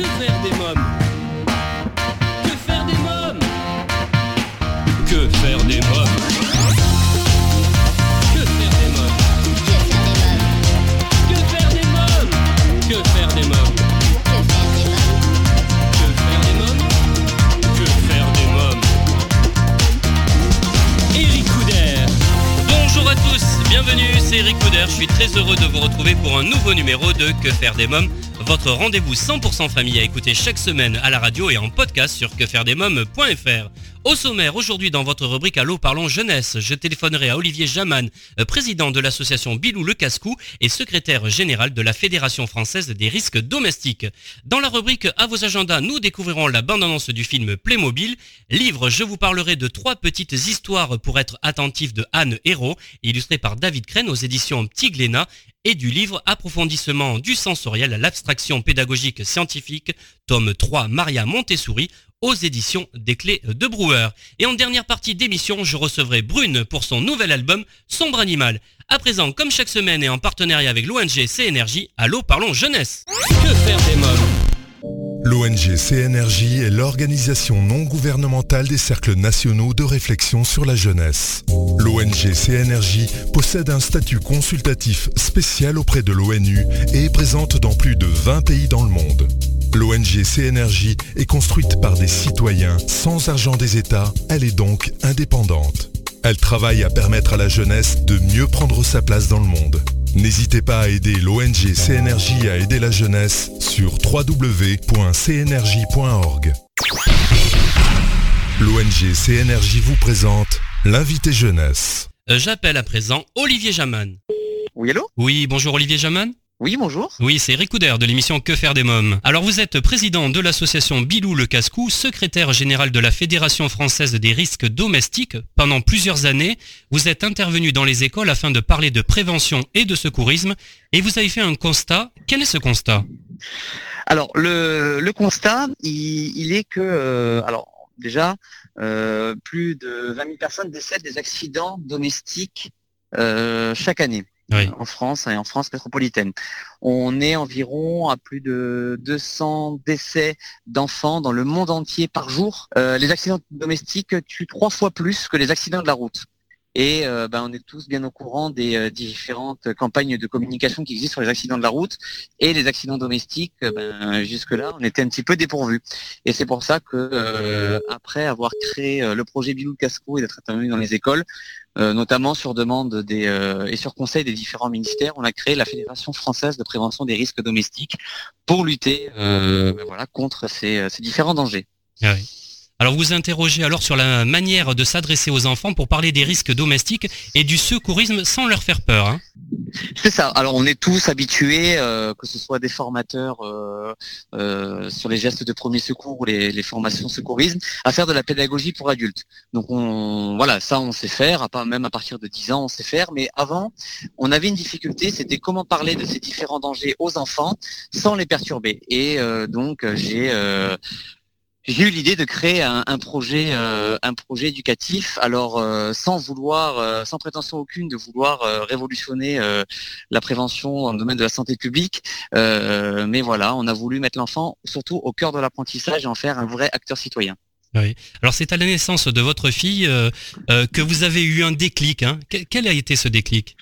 Que faire des mômes? Pour un nouveau numéro de Que faire des mômes, votre rendez-vous 100% famille à écouter chaque semaine à la radio et en podcast sur quefairedesmômes.fr. Au sommaire, aujourd'hui dans votre rubrique Allô parlons jeunesse, je téléphonerai à Olivier Jaman, euh, président de l'association Bilou le Cascou et secrétaire général de la Fédération française des risques domestiques. Dans la rubrique À vos agendas, nous découvrirons la bande-annonce du film Playmobil. Livre, je vous parlerai de trois petites histoires pour être attentif de Anne Hérault, illustré par David Crène aux éditions Petit Glénat et du livre Approfondissement du sensoriel à l'abstraction pédagogique scientifique, tome 3 Maria Montessori, aux éditions des Clés de Brouwer. Et en dernière partie d'émission, je recevrai Brune pour son nouvel album Sombre Animal. À présent, comme chaque semaine et en partenariat avec l'ONG CNRJ, Allô parlons jeunesse. Que faire des mômes L'ONG CNRJ est l'organisation non gouvernementale des cercles nationaux de réflexion sur la jeunesse. L'ONG CNRJ possède un statut consultatif spécial auprès de l'ONU et est présente dans plus de 20 pays dans le monde. L'ONG CNRJ est construite par des citoyens sans argent des États, elle est donc indépendante. Elle travaille à permettre à la jeunesse de mieux prendre sa place dans le monde. N'hésitez pas à aider l'ONG CNRJ à aider la jeunesse sur www.cnrj.org. L'ONG CNRJ vous présente l'invité jeunesse. Euh, J'appelle à présent Olivier Jaman. Oui, allô? Oui, bonjour Olivier Jaman. Oui, bonjour. Oui, c'est Eric Couder de l'émission Que faire des mômes. Alors vous êtes président de l'association Bilou le Cascou, secrétaire général de la Fédération française des risques domestiques. Pendant plusieurs années, vous êtes intervenu dans les écoles afin de parler de prévention et de secourisme et vous avez fait un constat. Quel est ce constat? Alors, le, le constat, il, il est que, euh, alors déjà, euh, plus de 20 000 personnes décèdent des accidents domestiques euh, chaque année. En France et en France métropolitaine. On est environ à plus de 200 décès d'enfants dans le monde entier par jour. Euh, les accidents domestiques tuent trois fois plus que les accidents de la route. Et euh, ben, on est tous bien au courant des euh, différentes campagnes de communication qui existent sur les accidents de la route et les accidents domestiques. Ben, jusque-là, on était un petit peu dépourvus. Et c'est pour ça que après avoir créé le projet Bilou Casco et d'être intervenu dans les écoles, euh, notamment sur demande euh, et sur conseil des différents ministères, on a créé la Fédération française de prévention des risques domestiques pour lutter euh, ben contre ces, différents dangers. Ah. Alors vous interrogez alors sur la manière de s'adresser aux enfants pour parler des risques domestiques et du secourisme sans leur faire peur. hein. C'est ça. Alors on est tous habitués, euh, que ce soit des formateurs euh, euh, sur les gestes de premier secours ou les, formations secourisme, à faire de la pédagogie pour adultes. Donc on, voilà, ça on sait faire, même à partir de 10 ans on sait faire. Mais avant, on avait une difficulté, c'était comment parler de ces différents dangers aux enfants sans les perturber. Et donc j'ai j'ai eu l'idée de créer un, projet, euh, un projet éducatif. Alors, euh, sans vouloir, euh, sans prétention aucune de vouloir euh, révolutionner euh, la prévention dans le domaine de la santé publique, euh, mais voilà, on a voulu mettre l'enfant surtout au cœur de l'apprentissage et en faire un vrai acteur citoyen. Oui. Alors c'est à la naissance de votre fille que vous avez eu un déclic. Hein. Que- Quel a été ce déclic?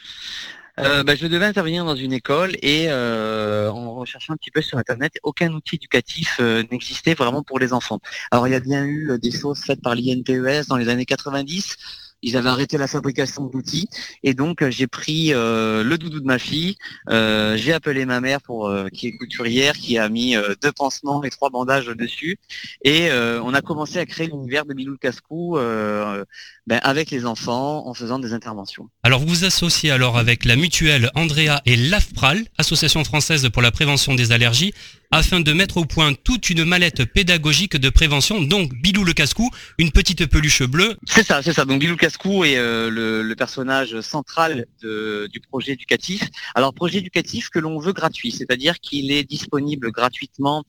Euh, bah, je devais intervenir dans une école et euh, en recherchant un petit peu sur Internet, aucun outil éducatif euh, n'existait vraiment pour les enfants. Alors il y a bien eu des choses faites par l'INPES dans les années 90. Ils avaient arrêté la fabrication d'outils. Et donc euh, j'ai pris euh, le doudou de ma fille, euh, j'ai appelé ma mère pour euh, qui est couturière, qui a mis euh, deux pansements et trois bandages dessus. Et euh, on a commencé à créer l'univers de Bilou le Cascou ben, avec les enfants en faisant des interventions. Alors vous vous associez alors avec la mutuelle Andrea et l'AFPRAL, Association française pour la prévention des allergies, afin de mettre au point toute une mallette pédagogique de prévention, donc Bilou le Cascou, une petite peluche bleue. C'est ça, c'est ça. Donc Bilou Cascou est euh, le, le personnage central du projet éducatif. Alors projet éducatif que l'on veut gratuit, c'est-à-dire qu'il est disponible gratuitement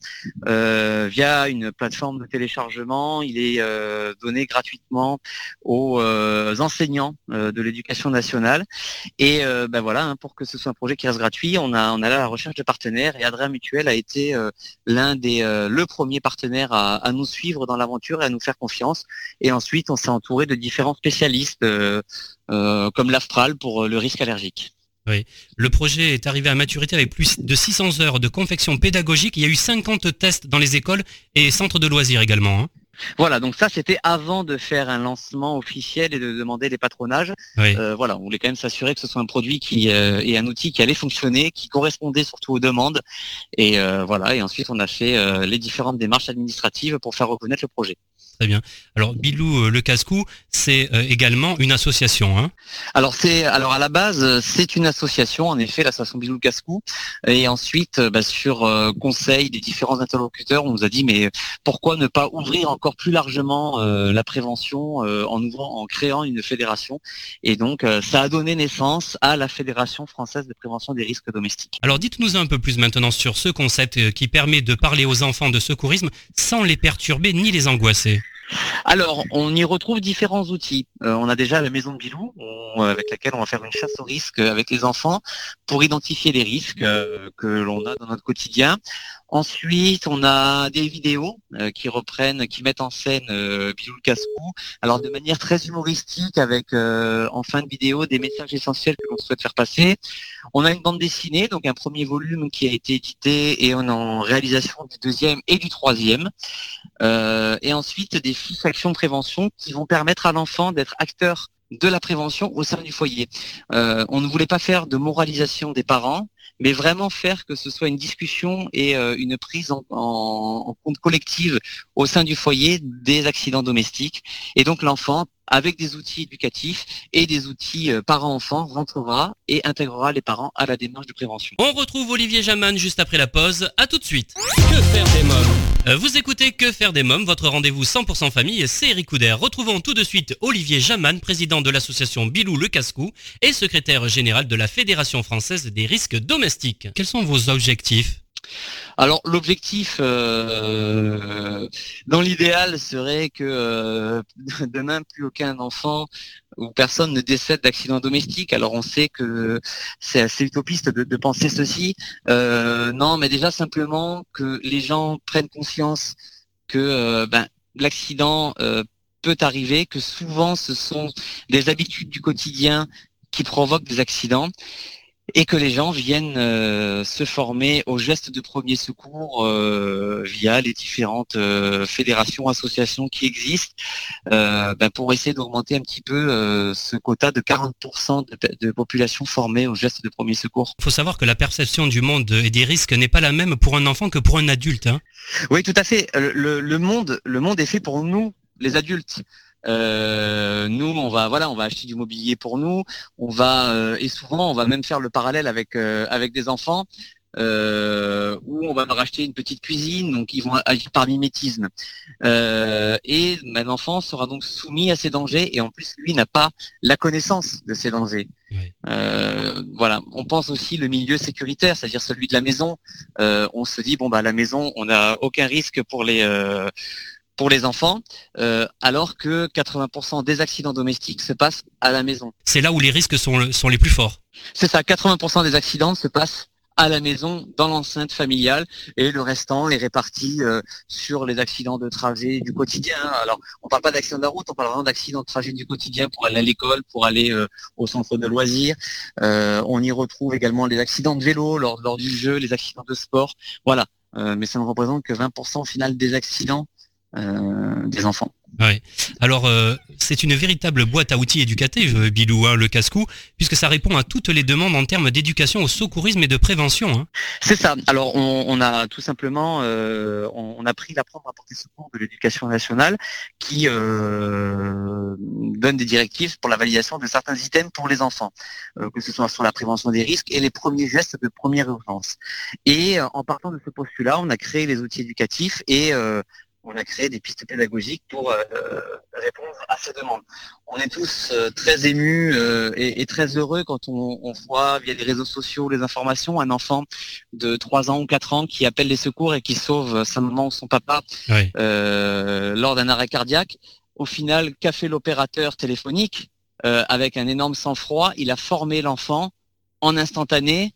euh, via une plateforme de téléchargement. Il est euh, donné gratuitement aux enseignants de l'éducation nationale. Et ben voilà, hein, pour que ce soit un projet qui reste gratuit, on a on a là la recherche de partenaires et Adrien Mutuel a été euh, l'un des euh, le premier partenaire à, nous suivre dans l'aventure et à nous faire confiance. Et ensuite, on s'est entouré de différents spécialistes euh, comme l'Aftral pour le risque allergique. Le projet est arrivé à maturité avec plus de 600 heures de confection pédagogique. Il y a eu 50 tests dans les écoles et centres de loisirs également. hein. Voilà, donc ça c'était avant de faire un lancement officiel et de demander les patronages. Oui. Euh, voilà, on voulait quand même s'assurer que ce soit un produit qui euh, et un outil qui allait fonctionner, qui correspondait surtout aux demandes. Et euh, voilà, et ensuite on a fait euh, les différentes démarches administratives pour faire reconnaître le projet. Très bien. Alors Bilou euh, le casse-cou, c'est euh, également une association. Hein? Alors c'est alors à la base c'est une association en effet l'association Bilou Cascou et ensuite euh, bah, sur euh, conseil des différents interlocuteurs on nous a dit mais pourquoi ne pas ouvrir encore plus largement la prévention en ouvrant en créant une fédération? Et donc ça a donné naissance à la Fédération française de prévention des risques domestiques. Alors dites-nous un peu plus maintenant sur ce concept qui permet de parler aux enfants de secourisme sans les perturber ni les angoisser. Alors, on y retrouve différents outils. Euh, on a déjà la maison de Bilou, on- avec laquelle on va faire une chasse aux risques avec les enfants pour identifier les risques euh, que l'on a dans notre quotidien. Ensuite, on a des vidéos euh, qui reprennent, qui mettent en scène euh, Bilou le. Alors, de manière très humoristique, avec euh, en fin de vidéo des messages essentiels que l'on souhaite faire passer. On a une bande dessinée, donc un premier volume qui a été édité et on est en réalisation du deuxième et du troisième. Euh, et ensuite des fiches actions prévention qui vont permettre à l'enfant d'être acteur de la prévention au sein du foyer. Euh, on ne voulait pas faire de moralisation des parents, mais vraiment faire que ce soit une discussion et euh, une prise en, compte collective au sein du foyer des accidents domestiques. Et donc l'enfant, avec des outils éducatifs et des outils euh, parents-enfants, rentrera et intégrera les parents à la démarche de prévention. On retrouve Olivier Jaman juste après la pause. À tout de suite. Que faire des mômes? Euh, Vous écoutez Que faire des mômes, votre rendez-vous 100% famille, c'est Eric Couder. Retrouvons tout de suite Olivier Jaman, président de l'association Bilou le Cascou et secrétaire général de la Fédération française des risques domestiques. Quels sont vos objectifs? Alors l'objectif, euh, dans l'idéal, serait que euh, demain plus aucun enfant ou personne ne décède d'accident domestique. Alors on sait que c'est assez utopiste de, penser ceci. Euh, non, mais déjà simplement que les gens prennent conscience que ben, l'accident peut arriver, que souvent ce sont des habitudes du quotidien qui provoquent des accidents et que les gens viennent euh, se former aux gestes de premier secours euh, via les différentes euh, fédérations, associations qui existent, euh, ben, pour essayer d'augmenter un petit peu euh, ce quota de 40% de, de population formée aux gestes de premier secours. Il faut savoir que la perception du monde et des risques n'est pas la même pour un enfant que pour un adulte. hein. Oui, tout à fait. Le, le- le monde, le monde est fait pour nous, les adultes. Euh, nous, on va, voilà, on va acheter du mobilier pour nous. On va, euh, et souvent, on va même faire le parallèle avec euh, avec des enfants. Euh, où on va leur acheter une petite cuisine, donc ils vont agir par mimétisme. Euh, et ben, l'enfant sera donc soumis à ces dangers, et en plus lui n'a pas la connaissance de ces dangers. Oui. Euh, voilà, on pense aussi le milieu sécuritaire, c'est-à-dire celui de la maison. Euh, on se dit bon bah à la maison, on n'a aucun risque pour les euh, pour les enfants, euh, alors que 80% des accidents domestiques se passent à la maison. C'est là où les risques sont, sont les plus forts. C'est ça, 80% des accidents se passent à la maison, dans l'enceinte familiale, et le restant est réparti euh, sur les accidents de trajet du quotidien. Alors, on parle pas d'accidents de la route, on parle vraiment d'accidents de trajet du quotidien pour aller à l'école, pour aller euh, au centre de loisirs. Euh, on y retrouve également les accidents de vélo lors, lors du jeu, les accidents de sport. Voilà, mais ça ne représente que 20% au final des accidents euh, des enfants. Ouais. Alors, euh, c'est une véritable boîte à outils éducative, euh, Bilou, hein, le casse-cou, puisque ça répond à toutes les demandes en termes d'éducation au secourisme et de prévention. hein. C'est ça. Alors on, on a tout simplement, euh, on, on a pris l'apprendre à porter secours de l'éducation nationale qui euh, donne des directives pour la validation de certains items pour les enfants, que ce soit sur la prévention des risques et les premiers gestes de première urgence. Et en partant de ce postulat, on a créé les outils éducatifs et on a créé des pistes pédagogiques pour euh, répondre à ces demandes. On est tous euh, très émus euh, et, et très heureux quand on, on voit via les réseaux sociaux les informations un enfant de 3 ans ou 4 ans qui appelle les secours et qui sauve sa maman ou son papa lors d'un arrêt cardiaque. Au final, qu'a fait l'opérateur téléphonique avec un énorme sang-froid? Il a formé l'enfant en instantané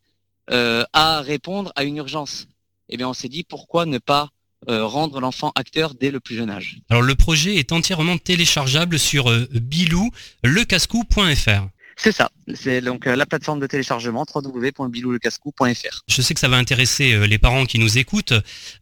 à répondre à une urgence. eh bien on s'est dit pourquoi ne pas euh, rendre l'enfant acteur dès le plus jeune âge. Alors le projet est entièrement téléchargeable sur euh, bilou-lecascou.fr. C'est ça, c'est donc euh, la plateforme de téléchargement www.biloulecascou.fr. Je sais que ça va intéresser les parents qui nous écoutent.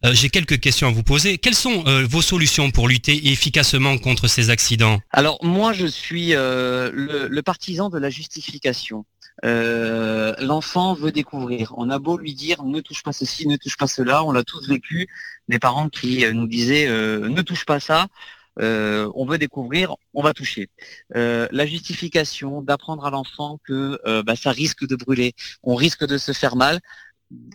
J'ai quelques questions à vous poser. Quelles sont vos solutions pour lutter efficacement contre ces accidents? Alors moi je suis le, le partisan de la justification. Euh, L'enfant veut découvrir. On a beau lui dire ne touche pas ceci, ne touche pas cela, on l'a tous vécu. Des parents qui euh, nous disaient euh, ne touche pas ça. On veut découvrir, on va toucher. La justification d'apprendre à l'enfant que bah, ça risque de brûler, on risque de se faire mal,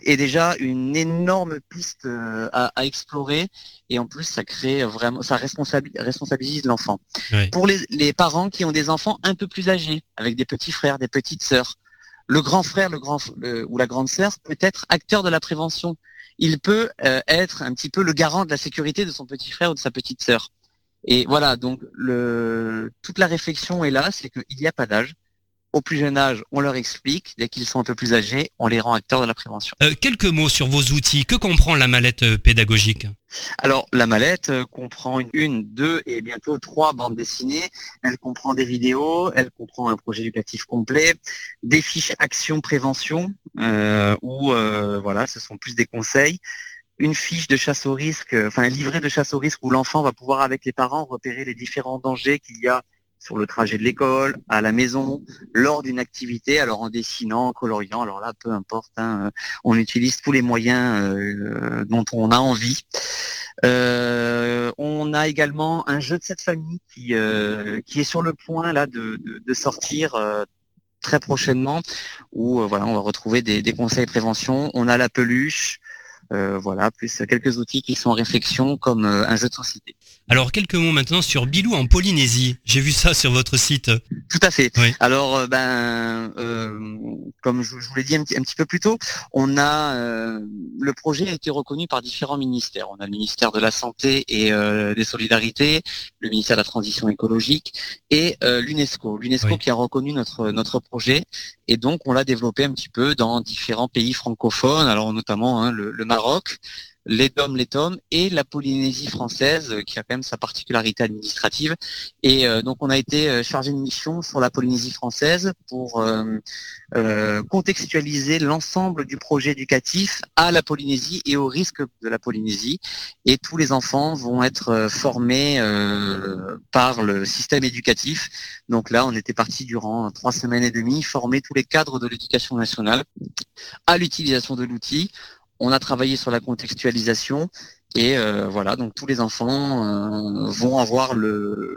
est déjà une énorme piste euh, à, à explorer et en plus ça crée vraiment, ça responsabi- responsabilise l'enfant. Pour les, les parents qui ont des enfants un peu plus âgés, avec des petits frères, des petites sœurs, le grand frère, le grand le- ou la grande sœur peut être acteur de la prévention. Il peut euh, être un petit peu le garant de la sécurité de son petit frère ou de sa petite sœur. Et voilà, donc le, toute la réflexion est là, c'est qu'il n'y a pas d'âge. Au plus jeune âge, on leur explique. Dès qu'ils sont un peu plus âgés, on les rend acteurs de la prévention. Euh, Quelques mots sur vos outils. Que comprend la mallette euh, pédagogique? Alors, la mallette euh, comprend une, une, deux et bientôt trois bandes dessinées. Elle comprend des vidéos, elle comprend un projet éducatif complet, des fiches action prévention, euh, où euh, voilà, ce sont plus des conseils, une fiche de chasse au risque, enfin un livret de chasse au risque où l'enfant va pouvoir avec les parents repérer les différents dangers qu'il y a sur le trajet de l'école, à la maison, lors d'une activité, alors en dessinant, en coloriant, alors là, peu importe, hein, euh, on utilise tous les moyens euh, dont on a envie. Euh, on a également un jeu de cette famille qui, euh, qui est sur le point là de, de, de sortir euh, très prochainement, où euh, voilà, on va retrouver des, des conseils de prévention. On a la peluche, voilà, plus quelques outils qui sont en réflexion comme un jeu de société. Alors quelques mots maintenant sur Bilou en Polynésie. J'ai vu ça sur votre site. Tout à fait. Oui. Alors, euh, ben, euh, comme je, vous l'ai dit un, petit- un petit peu plus tôt, on a euh, le projet a été reconnu par différents ministères. On a le ministère de la santé et euh, des solidarités, le ministère de la transition écologique et l'UNESCO. L'UNESCO Oui. qui a reconnu notre notre projet et donc on l'a développé un petit peu dans différents pays francophones, alors notamment hein, le, le Maroc, les DOM, les TOM et la Polynésie française euh, qui a quand même sa particularité administrative. Et euh, donc on a été euh, chargé de mission sur la Polynésie française pour contextualiser l'ensemble du projet éducatif à la Polynésie et aux risques de la Polynésie. Et tous les enfants vont être formés par le système éducatif. Donc là, on était parti durant trois semaines et demie, former tous les cadres de l'éducation nationale à l'utilisation de l'outil. On a travaillé sur la contextualisation et euh, voilà, donc tous les enfants euh, vont avoir le,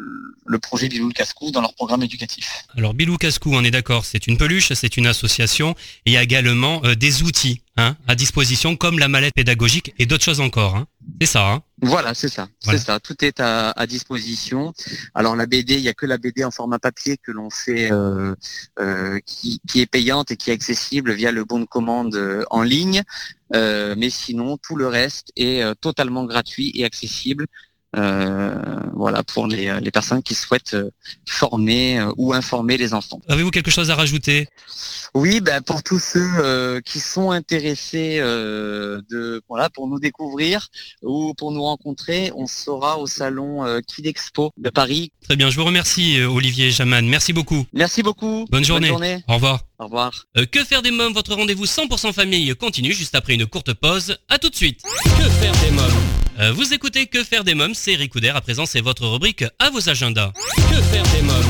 projet Bilou Cascou dans leur programme éducatif. Alors Bilou Cascou, on est d'accord, c'est une peluche, c'est une association. Et il y a également euh, des outils hein, à disposition comme la mallette pédagogique et d'autres choses encore. Hein. C'est ça. Hein Voilà, c'est ça, Voilà. c'est ça. Tout est à, à disposition. Alors la BD, il n'y a que la BD en format papier que l'on fait, euh, euh, qui, qui est payante et qui est accessible via le bon de commande euh, en ligne. Euh, mais sinon, tout le reste est totalement gratuit et accessible. Euh, voilà pour les, les personnes qui souhaitent euh, former euh, ou informer les enfants. Avez-vous quelque chose à rajouter? Oui, ben pour tous ceux euh, qui sont intéressés euh, de voilà pour nous découvrir ou pour nous rencontrer, on sera au salon euh, Kid Expo de Paris. Très bien, je vous remercie euh, Olivier Jaman. Merci beaucoup. Merci beaucoup. Bonne journée. Bonne journée. Au revoir. Au revoir. Euh, que faire des mômes? Votre rendez-vous 100% famille continue juste après une courte pause. À tout de suite. Que faire des mômes? Euh, Vous écoutez Que faire des mômes? C'est Eric Couder. À présent, c'est votre rubrique à vos agendas. Que faire des mômes?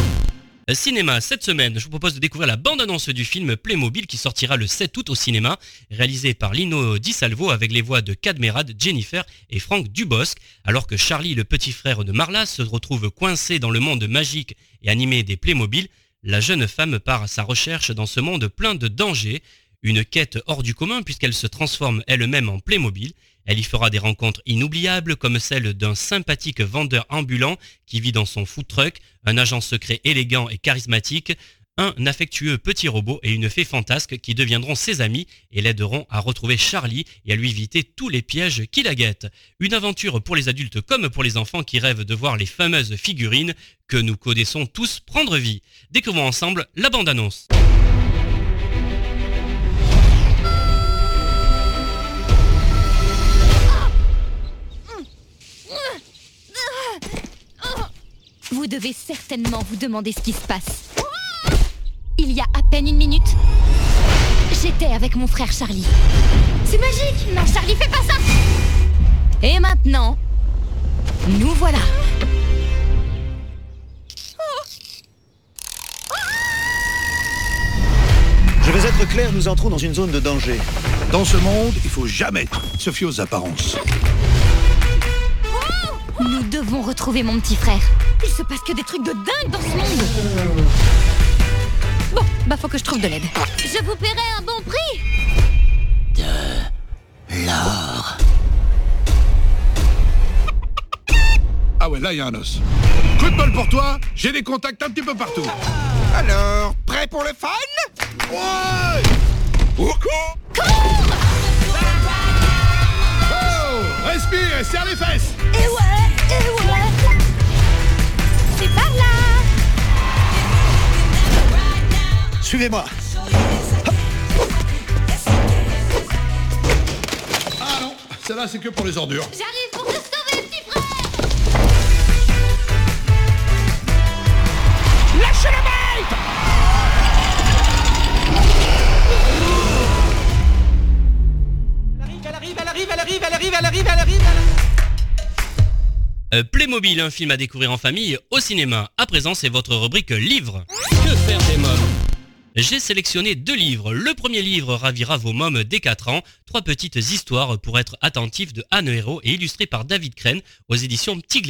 Euh, Cinéma, cette semaine, je vous propose de découvrir la bande-annonce du film Playmobil qui sortira le 7 août au cinéma, réalisé par Lino Di Salvo avec les voix de Cadmerad, Jennifer et Franck Dubosc, alors que Charlie, le petit frère de Marla, se retrouve coincé dans le monde magique et animé des Playmobil, la jeune femme part à sa recherche dans ce monde plein de dangers, une quête hors du commun puisqu'elle se transforme elle-même en Playmobil. Elle y fera des rencontres inoubliables comme celle d'un sympathique vendeur ambulant qui vit dans son food truck, un agent secret élégant et charismatique, un affectueux petit robot et une fée fantasque qui deviendront ses amis et l'aideront à retrouver Charlie et à lui éviter tous les pièges qui la guettent. Une aventure pour les adultes comme pour les enfants qui rêvent de voir les fameuses figurines que nous connaissons tous prendre vie. Découvrons ensemble la bande-annonce. Vous devez certainement vous demander ce qui se passe. Il y a à peine une minute, j'étais avec mon frère Charlie. C'est magique Non, Charlie, fais pas ça Et maintenant, nous voilà. Je vais être clair, nous entrons dans une zone de danger. Dans ce monde, il faut jamais se fier aux apparences. Nous devons retrouver mon petit frère. Il se passe que des trucs de dingue dans ce monde. Bon, bah faut que je trouve de l'aide. Je vous paierai un bon prix. Ah ouais, là, il y a un os. Coup de bol pour toi, j'ai des contacts un petit peu partout. Alors, prêt pour le fun? Ouais Au cours Oh Respire et serre les fesses Et ouais, et ouais. Suivez-moi. Ah non, celle-là, c'est que pour les ordures. J'arrive pour te sauver, petit frère. Elle arrive, elle arrive, elle arrive, elle arrive, elle arrive, elle arrive, elle arrive. Euh, Playmobil, un film à découvrir en famille au cinéma. À présent, c'est votre rubrique livre. Que faire des mômes? J'ai sélectionné deux livres. Le premier livre ravira vos mômes dès 4 ans. Trois petites histoires pour être attentifs de Anne Hérault et illustrées par David Crène aux éditions Petit.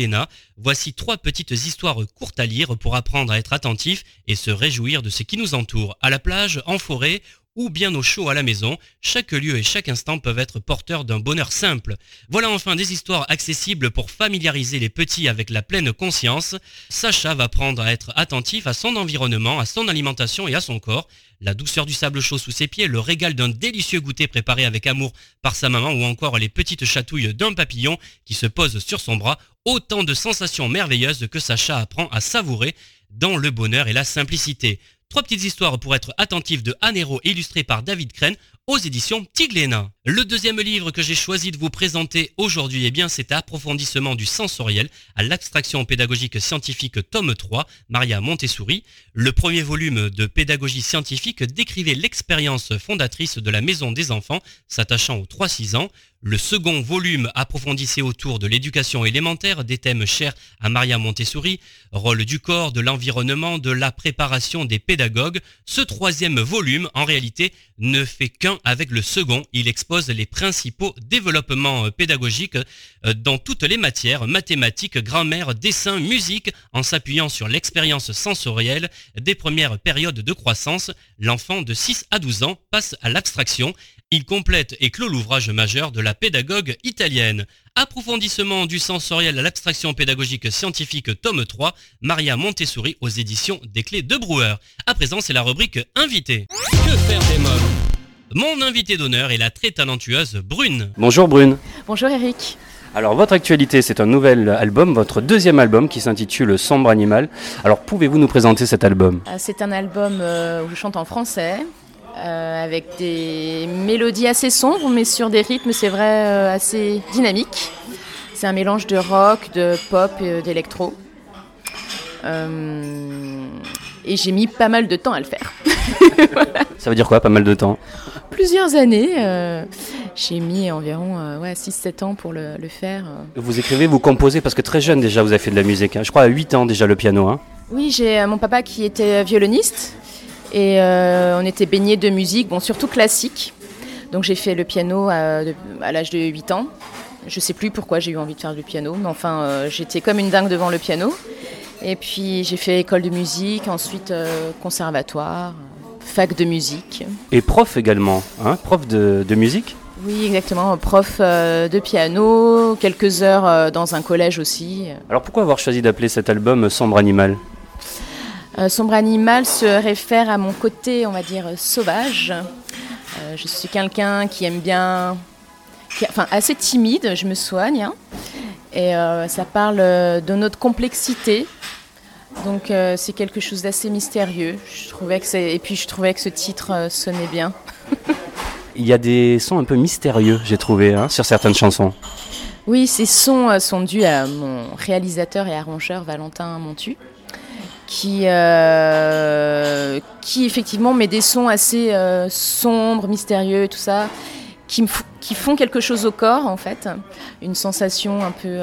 Voici trois petites histoires courtes à lire pour apprendre à être attentif et se réjouir de ce qui nous entoure. À la plage, en forêt ou bien au chaud à la maison, chaque lieu et chaque instant peuvent être porteurs d'un bonheur simple. Voilà enfin des histoires accessibles pour familiariser les petits avec la pleine conscience. Sacha va apprendre à être attentif à son environnement, à son alimentation et à son corps. La douceur du sable chaud sous ses pieds, le régal d'un délicieux goûter préparé avec amour par sa maman ou encore les petites chatouilles d'un papillon qui se pose sur son bras. Autant de sensations merveilleuses que Sacha apprend à savourer dans le bonheur et la simplicité. Trois petites histoires pour être attentif de Anne Hérault illustrées par David Crène aux éditions Petit Glénat. Le deuxième livre que j'ai choisi de vous présenter aujourd'hui, eh bien, c'est Approfondissement du sensoriel à l'abstraction pédagogique scientifique tome 3, Maria Montessori. Le premier volume de pédagogie scientifique décrivait l'expérience fondatrice de la maison des enfants s'attachant aux 3-6 ans. Le second volume approfondissait autour de l'éducation élémentaire des thèmes chers à Maria Montessori, rôle du corps, de l'environnement, de la préparation des pédagogues. Ce troisième volume, en réalité, ne fait qu'un avec le second. Il expose les principaux développements euh, pédagogiques euh, dans toutes les matières, mathématiques, grammaire, dessin, musique, en s'appuyant sur l'expérience sensorielle des premières périodes de croissance. L'enfant de 6 à 12 ans passe à l'abstraction. Il complète et clôt l'ouvrage majeur de la pédagogue italienne. Approfondissement du sensoriel à l'abstraction pédagogique scientifique tome 3, Maria Montessori aux éditions des clés de Brouwer. À présent, c'est la rubrique invité. Que faire des mômes Mon invité d'honneur est la très talentueuse Brune. Bonjour Brune. Bonjour Eric. Alors votre actualité, c'est un nouvel album, votre deuxième album qui s'intitule Sombre Animal. Alors pouvez-vous nous présenter cet album? Euh, C'est un album euh, où je chante en français, euh, avec des mélodies assez sombres, mais sur des rythmes, c'est vrai, euh, assez dynamiques. C'est un mélange de rock, de pop et d'électro. Euh, et j'ai mis pas mal de temps à le faire. Ça veut dire quoi Pas mal de temps? Plusieurs années. j'ai mis environ ouais, 6-7 ans pour le, le faire. Vous écrivez, vous composez, parce que très jeune déjà vous avez fait de la musique. hein. Je crois à 8 ans déjà le piano. Hein. Oui, j'ai mon papa qui était violoniste et euh, on était baigné de musique, bon surtout classique. Donc j'ai fait le piano à, de- à l'âge de 8 ans. Je sais plus pourquoi j'ai eu envie de faire du piano, mais enfin euh, j'étais comme une dingue devant le piano. Et puis j'ai fait école de musique, ensuite euh, conservatoire, euh, fac de musique. Et prof également, hein prof de, de musique Oui, exactement, prof euh, de piano, quelques heures euh, dans un collège aussi. Alors pourquoi avoir choisi d'appeler cet album Sombre Animal? Euh, sombre animal se réfère à mon côté, on va dire, sauvage. Euh, je suis quelqu'un qui aime bien, qui- enfin assez timide, je me soigne. hein. Et euh, ça parle euh, de notre complexité. Donc euh, c'est quelque chose d'assez mystérieux. Je trouvais que et puis je trouvais que ce titre euh, sonnait bien. Il y a des sons un peu mystérieux, j'ai trouvé, hein, sur certaines chansons. Oui, ces sons euh, sont dus à mon réalisateur et arrangeur Valentin Montu. Qui, qui effectivement met des sons assez sombres, mystérieux, tout ça, qui, qui, font quelque chose au corps en fait, une sensation un peu,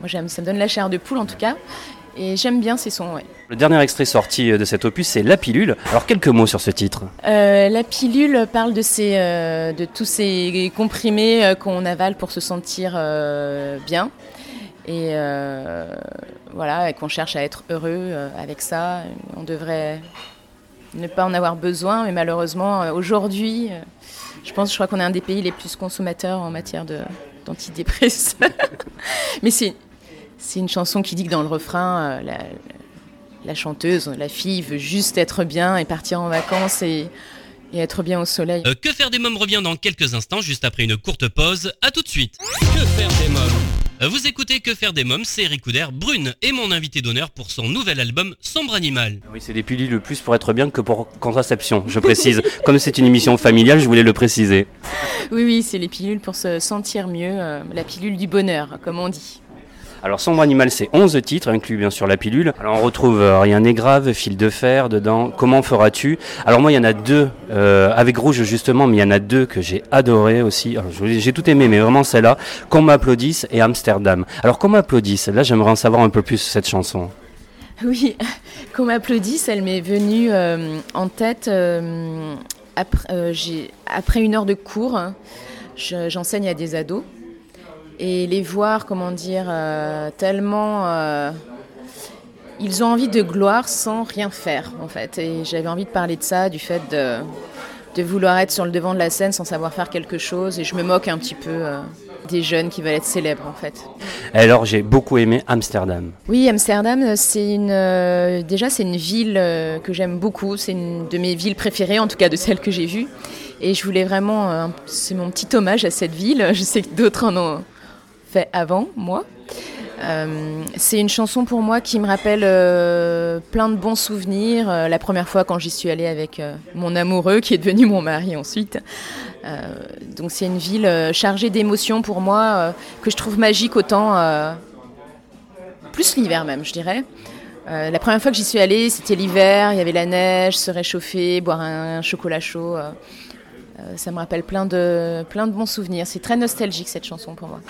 moi j'aime, ça me donne la chair de poule en tout cas, et j'aime bien ces sons. Ouais. Le dernier extrait sorti de cet opus, c'est La Pilule. Alors quelques mots sur ce titre. Euh, la Pilule parle de, ces, euh, de tous ces comprimés euh, qu'on avale pour se sentir bien. Et voilà, et qu'on cherche à être heureux avec ça. On devrait ne pas en avoir besoin, mais malheureusement, aujourd'hui, je pense, je crois qu'on est un des pays les plus consommateurs en matière d'antidépresseurs. mais c'est c'est une chanson qui dit que dans le refrain, euh, la, chanteuse, la fille veut juste être bien et partir en vacances et, être bien au soleil. Euh, que faire des mômes revient dans quelques instants, juste après une courte pause. À tout de suite. Que faire des mômes? euh, Vous écoutez Que faire des mômes, c'est Eric Couder, Brune est mon invité d'honneur pour son nouvel album Sombre Animal. Oui, c'est des pilules le plus pour être bien que pour contraception, je précise. Comme c'est une émission familiale, je voulais le préciser. Oui, oui, c'est les pilules pour se sentir mieux, la pilule du bonheur, comme on dit. Alors Sombre Animal, c'est 11 titres, inclus bien sûr la pilule. Alors on retrouve euh, Rien n'est grave, Fil de fer dedans, Comment feras-tu? Alors moi il y en a deux, euh, avec Rouge justement, mais il y en a deux que j'ai adoré aussi. J'ai tout aimé, mais vraiment celle-là, Qu'on m'applaudisse et Amsterdam. Alors Qu'on m'applaudisse, là j'aimerais en savoir un peu plus sur cette chanson. Oui, Qu'on m'applaudisse, elle m'est venue euh, en tête après, après, une heure de cours. J'enseigne à des ados et les voir, comment dire, euh, tellement... Euh, ils ont envie de gloire sans rien faire, en fait. Et j'avais envie de parler de ça, du fait de, de, vouloir être sur le devant de la scène sans savoir faire quelque chose. Et je me moque un petit peu euh, des jeunes qui veulent être célèbres, en fait. Alors, j'ai beaucoup aimé Amsterdam. Oui, Amsterdam, c'est une, déjà, c'est une ville que j'aime beaucoup. C'est une de mes villes préférées, en tout cas de celles que j'ai vues. Et je voulais vraiment, c'est mon petit hommage à cette ville. Je sais que d'autres en ont avant, moi. Euh, c'est une chanson pour moi qui me rappelle euh, plein de bons souvenirs. Euh, la première fois quand j'y suis allée avec mon amoureux, qui est devenu mon mari ensuite. donc c'est une ville chargée d'émotions pour moi, que je trouve magique autant, plus l'hiver même, je dirais. la première fois que j'y suis allée, c'était l'hiver, il y avait la neige, se réchauffer, boire un, chocolat chaud. ça me rappelle plein de, plein de bons souvenirs. C'est très nostalgique cette chanson pour moi.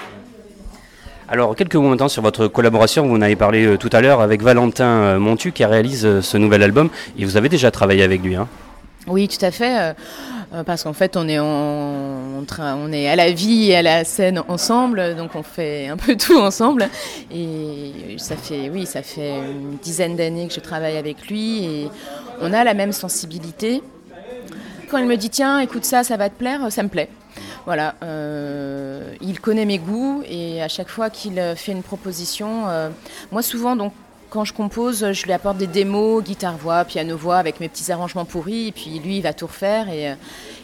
Alors, quelques mots maintenant sur votre collaboration. Vous en avez parlé euh, tout à l'heure avec Valentin euh, Montu qui réalise euh, ce nouvel album. Et vous avez déjà travaillé avec lui. Hein oui, tout à fait. parce qu'en fait, on est, on est à la vie et à la scène ensemble, donc on fait un peu tout ensemble. Et ça fait, oui, ça fait une dizaine d'années que je travaille avec lui et on a la même sensibilité. Quand il me dit tiens, écoute ça, ça va te plaire, ça me plaît. Voilà, euh, il connaît mes goûts et à chaque fois qu'il fait une proposition, euh, moi souvent donc quand je compose, je lui apporte des démos, guitare-voix, piano-voix avec mes petits arrangements pourris et puis lui il va tout refaire et, euh,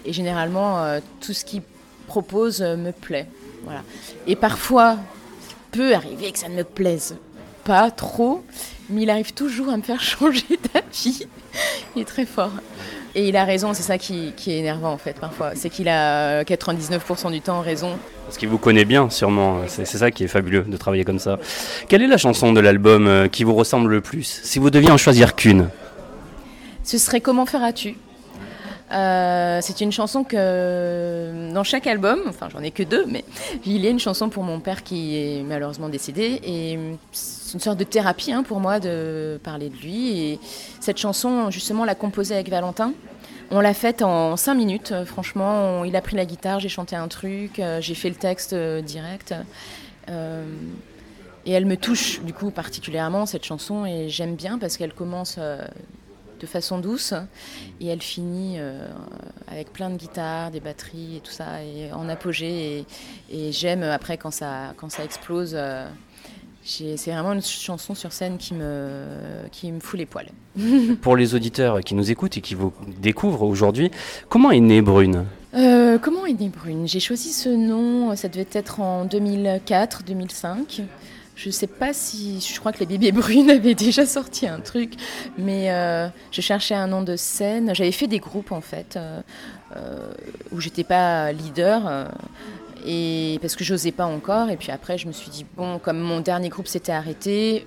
généralement tout ce qu'il propose me plaît. Voilà. Et parfois, il peut arriver que ça ne me plaise pas trop, mais il arrive toujours à me faire changer d'avis. il est très fort. Et il a raison, c'est ça qui, est énervant en fait parfois. C'est qu'il a 99% du temps raison. Parce qu'il vous connaît bien sûrement, c'est ça qui est fabuleux de travailler comme ça. Quelle est la chanson de l'album euh, qui vous ressemble le plus? Si vous deviez en choisir qu'une Ce serait Comment feras-tu? Euh, c'est une chanson que dans chaque album, enfin j'en ai que deux, mais il y a une chanson pour mon père qui est malheureusement décédé et c'est une sorte de thérapie hein, pour moi de parler de lui. Et cette chanson, justement, l'a composée avec Valentin. On l'a faite en cinq minutes. Franchement, il a pris la guitare, j'ai chanté un truc, euh, j'ai fait le texte euh, direct. et elle me touche du coup particulièrement cette chanson et j'aime bien parce qu'elle commence de façon douce et elle finit euh, avec plein de guitares, des batteries et tout ça et en apogée et, j'aime après quand ça, quand ça explose. Euh, c'est vraiment une chanson sur scène qui me, qui me fout les poils. Pour les auditeurs qui nous écoutent et qui vous découvrent aujourd'hui, comment est née Brune? Euh, Comment est née Brune? J'ai choisi ce nom, ça devait être en 2004-2005. Je ne sais pas si. Je crois que les bébés brunes avaient déjà sorti un truc, mais euh, je cherchais un nom de scène. J'avais fait des groupes en fait, euh, euh, où j'étais pas leader, et parce que j'osais pas encore. Et puis après, je me suis dit, bon, comme mon dernier groupe s'était arrêté,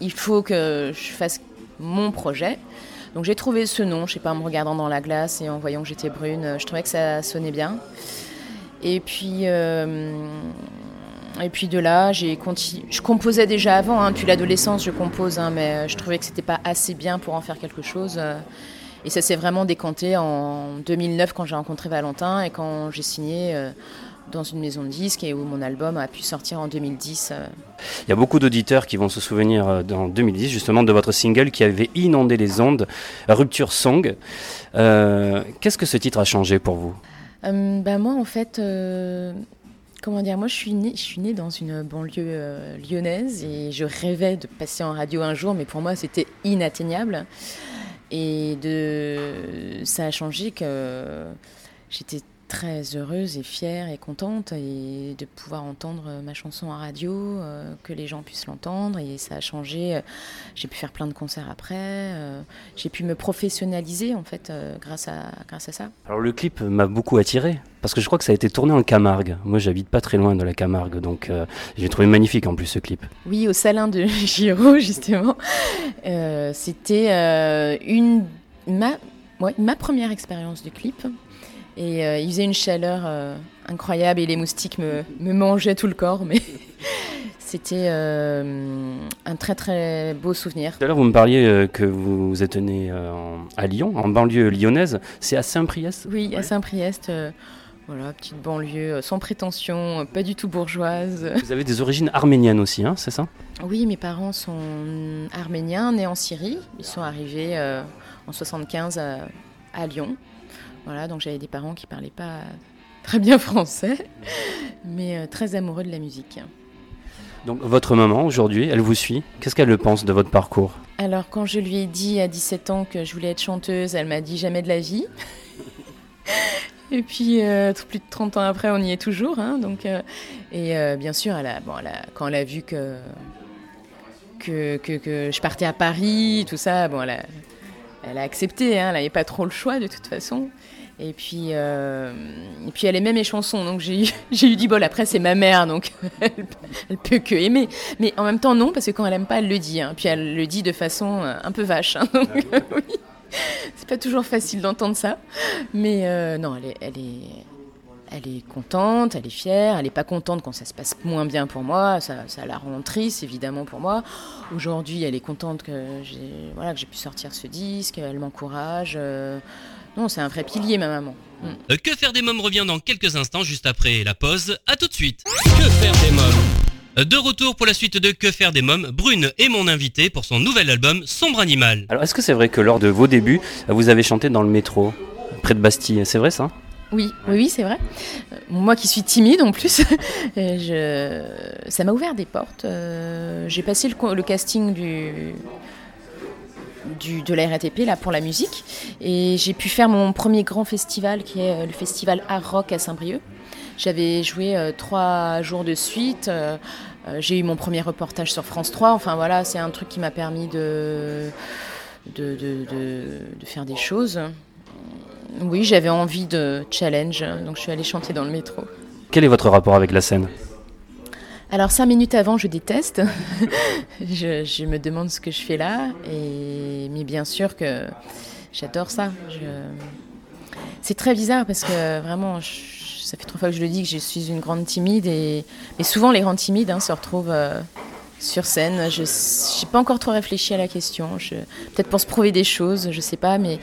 il faut que je fasse mon projet. Donc j'ai trouvé ce nom, je sais pas, en me regardant dans la glace et en voyant que j'étais brune, je trouvais que ça sonnait bien. Et puis, et puis de là, j'ai. Je composais déjà avant, hein, depuis l'adolescence, je compose, hein, mais je trouvais que c'était pas assez bien pour en faire quelque chose. Et ça s'est vraiment décanté en 2009 quand j'ai rencontré Valentin et quand j'ai signé euh, dans une maison de disques et où mon album a pu sortir en 2010. Euh. Il y a beaucoup d'auditeurs qui vont se souvenir en euh, 2010 justement de votre single qui avait inondé les ondes, Rupture Song. Qu'est-ce que ce titre a changé pour vous? Bah Moi en fait... Comment dire Moi, je suis, née, je suis dans une banlieue lyonnaise et je rêvais de passer en radio un jour, mais pour moi, c'était inatteignable. Et de, ça a changé que j'étais très heureuse et fière et contente et de pouvoir entendre ma chanson en radio, euh, que les gens puissent l'entendre et ça a changé. J'ai pu faire plein de concerts après, euh, j'ai pu me professionnaliser en fait euh, grâce, à, grâce à ça. Alors le clip m'a beaucoup attiré parce que je crois que ça a été tourné en Camargue. Moi j'habite pas très loin de la Camargue donc j'ai trouvé magnifique en plus ce clip. Oui, au Salin de Giraud justement. C'était une ma, ma première expérience de clip. Et euh, il faisait une chaleur euh, incroyable et les moustiques me, me, mangeaient tout le corps. Mais c'était euh, un très très beau souvenir. Tout à l'heure, vous me parliez que vous êtes né à Lyon, en banlieue lyonnaise. C'est à Saint-Priest? Oui, à Saint-Priest. Voilà, petite banlieue sans prétention, pas du tout bourgeoise. Vous avez des origines arméniennes aussi, hein, c'est ça? Oui, mes parents sont arméniens, nés en Syrie. Ils sont arrivés en 75 à Lyon. Voilà, donc j'avais des parents qui parlaient pas très bien français, mais euh, très amoureux de la musique. Donc votre maman aujourd'hui, elle vous suit. Qu'est-ce qu'elle pense de votre parcours? Alors quand je lui ai dit à 17 ans que je voulais être chanteuse, elle m'a dit jamais de la vie. Et puis, euh, plus de 30 ans après, on y est toujours. Hein, donc, euh, et bien sûr, elle a, bon, elle a, quand elle a vu que que, que, que, je partais à Paris, tout ça, bon, elle a, elle a accepté, hein, elle n'avait pas trop le choix de toute façon. Et puis, euh, et puis elle aimait mes chansons, donc j'ai eu dit, bon, après c'est ma mère, donc elle, elle, peut que aimer. Mais en même temps, non, parce que quand elle aime pas, elle le dit. Hein. Puis elle le dit de façon euh, un peu vache. Hein, donc, oui. C'est pas toujours facile d'entendre ça. Mais euh, non, elle est, elle est, elle est contente, elle est fière, elle n'est pas contente quand ça se passe moins bien pour moi, ça, ça la rend triste évidemment pour moi. Aujourd'hui, elle est contente que j'ai voilà, pu sortir ce disque, elle m'encourage. Euh, non, c'est un vrai pilier ma maman. Mm. Euh, que faire des mômes revient dans quelques instants juste après la pause. À tout de suite. Que faire des mômes euh, de retour pour la suite de Que faire des mômes, Brune est mon invité pour son nouvel album Sombre Animal. Alors est-ce que c'est vrai que lors de vos débuts, vous avez chanté dans le métro, près de Bastille? C'est vrai ça? Oui, oui, c'est vrai. Euh, moi qui suis timide en plus, je... ça m'a ouvert des portes. Euh, j'ai passé le, casting du, du, de la RATP là, pour la musique et j'ai pu faire mon premier grand festival qui est euh, le festival Art Rock à Saint-Brieuc. J'avais joué trois jours de suite. j'ai eu mon premier reportage sur France 3. Enfin voilà, c'est un truc qui m'a permis de de, de, de, faire des choses. Oui, j'avais envie de challenge, donc je suis allée chanter dans le métro. Quel est votre rapport avec la scène? Alors cinq minutes avant, je déteste. je, me demande ce que je fais là, et mais bien sûr que j'adore ça. C'est très bizarre parce que vraiment, ça fait trois fois que je le dis que je suis une grande timide, et mais souvent les grandes timides hein, se retrouvent euh, sur scène. Je n'ai pas encore trop réfléchi à la question. Peut-être pour se prouver des choses, je sais pas, mais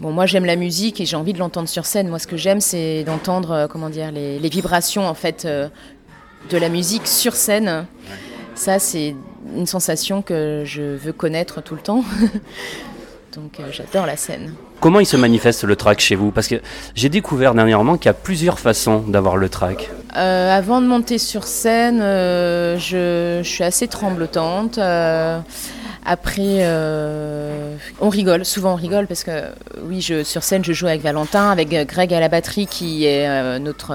Bon, moi j'aime la musique et j'ai envie de l'entendre sur scène. Moi, ce que j'aime, c'est d'entendre, euh, comment dire, les, vibrations en fait euh, de la musique sur scène. Ça, c'est une sensation que je veux connaître tout le temps. Donc, euh, j'adore la scène. Comment il se manifeste le track chez vous? Parce que j'ai découvert dernièrement qu'il y a plusieurs façons d'avoir le track. avant de monter sur scène, je, je, suis assez tremblotante. Après, euh, on rigole, souvent on rigole parce que oui, je, sur scène, je joue avec Valentin, avec euh, Greg à la batterie qui est euh, notre,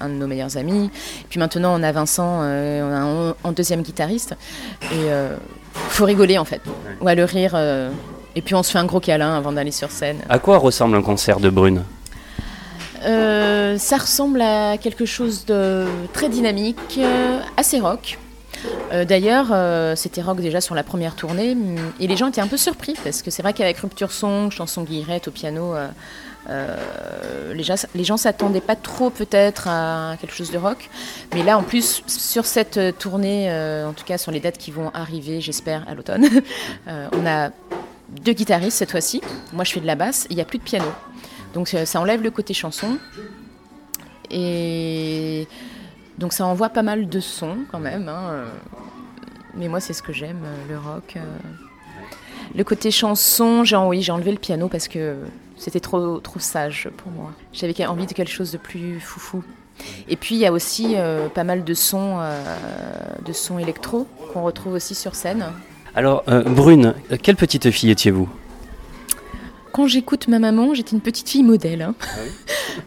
un de nos meilleurs amis. Puis maintenant, on a Vincent on a un, deuxième guitariste. Et faut rigoler en fait. Ouais, le rire. Et puis on se fait un gros câlin avant d'aller sur scène. À quoi ressemble un concert de Brune Ça ressemble à quelque chose de très dynamique, assez rock. Euh, D'ailleurs, euh, c'était rock déjà sur la première tournée mm, et les gens étaient un peu surpris parce que c'est vrai qu'avec Rupture Song, chanson Guillerette au piano, euh, euh, les gens, les gens s'attendaient pas trop peut-être à quelque chose de rock. Mais là, en plus, sur cette euh, tournée, euh, en tout cas sur les dates qui vont arriver, j'espère, à l'automne, euh, on a deux guitaristes cette fois-ci. Moi, je fais de la basse, il n'y a plus de piano. Donc euh, ça enlève le côté chanson. Et donc ça envoie pas mal de sons quand même. hein. Mais moi, c'est ce que j'aime, euh, le rock. euh. Le côté chanson, j'ai oui, enlevé le piano parce que c'était trop, trop sage pour moi. J'avais envie de quelque chose de plus foufou. Et puis il y a aussi pas mal de sons, de sons électro qu'on retrouve aussi sur scène. Alors, euh, Brune, quelle petite fille étiez-vous? Quand j'écoute ma maman, j'étais une petite fille modèle. hein.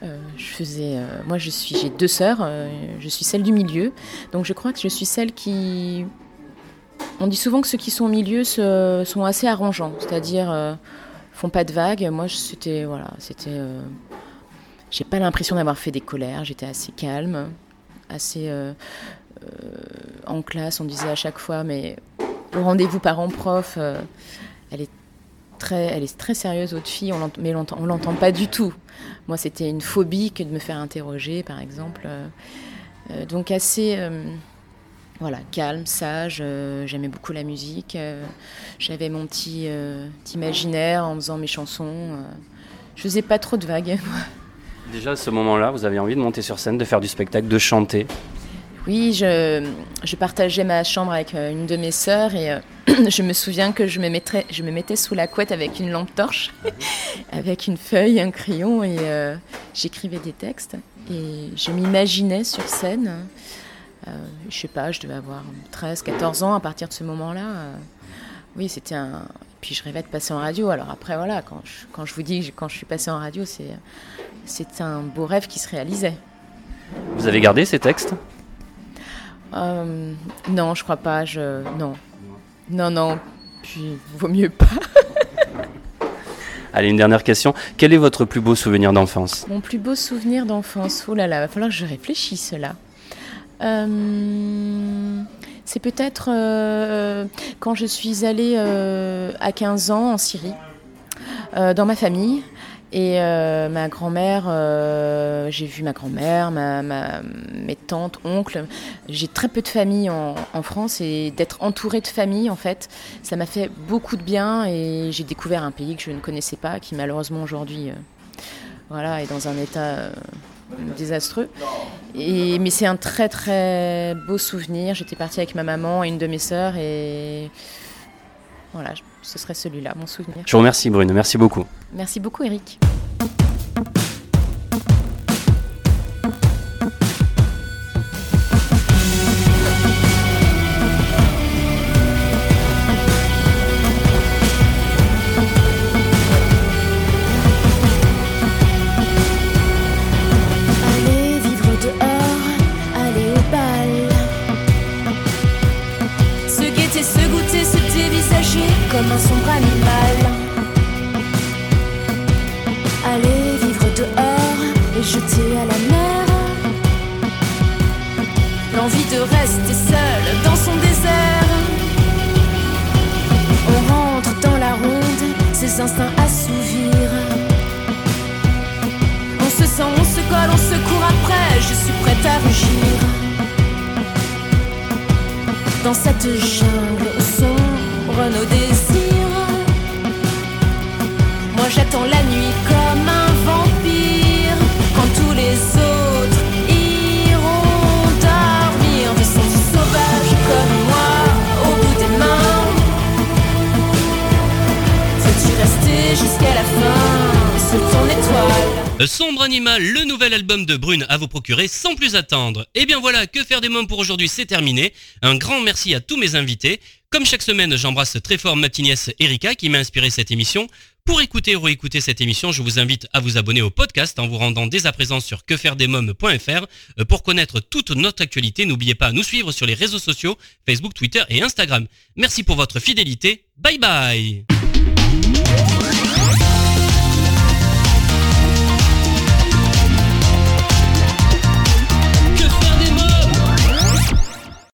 Euh, je faisais, euh, moi, je suis, j'ai deux sœurs. euh, je suis celle du milieu, donc je crois que je suis celle qui. On dit souvent que ceux qui sont au milieu se- sont assez arrangeants, c'est-à-dire font pas de vagues. Moi, c'était voilà, c'était. j'ai pas l'impression d'avoir fait des colères. J'étais assez calme, assez en classe. On disait à chaque fois, mais au rendez-vous parents-prof, euh, elle est très, elle est très sérieuse, votre fille, on mais on l'entend- pas du tout. Moi, c'était une phobie que de me faire interroger, par exemple. Euh, euh, donc assez, voilà, calme, sage. J'aimais beaucoup la musique. J'avais mon petit, imaginaire en faisant mes chansons. je faisais pas trop de vagues. Déjà, à ce moment-là, vous aviez envie de monter sur scène, de faire du spectacle, de chanter? Oui, je, partageais ma chambre avec euh, une de mes sœurs et euh, je me souviens que je me, mettais sous la couette avec une lampe torche, avec une feuille, un crayon et euh, j'écrivais des textes. Et je m'imaginais sur scène, euh, je sais pas, je devais avoir 13, 14 ans à partir de ce moment-là. oui, c'était un. Puis je rêvais de passer en radio. Alors après, voilà, quand je, vous dis que quand je suis passée en radio, c'est un beau rêve qui se réalisait. Vous avez gardé ces textes? Euh, non, je crois pas. Je non, non, non. Puis vaut mieux pas. Allez, une dernière question. Quel est votre plus beau souvenir d'enfance? Mon plus beau souvenir d'enfance. Oh là là, va falloir que je réfléchisse là. Euh, c'est peut-être euh, quand je suis allée euh, à 15 ans en Syrie, dans ma famille. Et euh, ma grand-mère, euh, j'ai vu ma grand-mère, ma, mes tantes, oncles. J'ai très peu de famille en, France et d'être entourée de famille, en fait, ça m'a fait beaucoup de bien et j'ai découvert un pays que je ne connaissais pas, qui malheureusement aujourd'hui, euh, voilà, est dans un état désastreux. Et, mais c'est un très très beau souvenir. J'étais partie avec ma maman et une de mes sœurs et voilà, ce serait celui-là, mon souvenir. Je vous remercie, Brune. Merci beaucoup. Merci beaucoup, Eric. À rugir. Dans cette jungle sombre nos désirs, moi j'attends la nuit comme Sombre Animal, le nouvel album de Brune à vous procurer sans plus attendre. Et bien voilà, que faire des mômes pour aujourd'hui, c'est terminé. Un grand merci à tous mes invités. Comme chaque semaine, j'embrasse très fort ma Erika qui m'a inspiré cette émission. Pour écouter ou réécouter cette émission, je vous invite à vous abonner au podcast en vous rendant dès à présent sur quefairedesmoms.fr. Euh, Pour connaître toute notre actualité, n'oubliez pas à nous suivre sur les réseaux sociaux, Facebook, Twitter et Instagram. Merci pour votre fidélité. Bye bye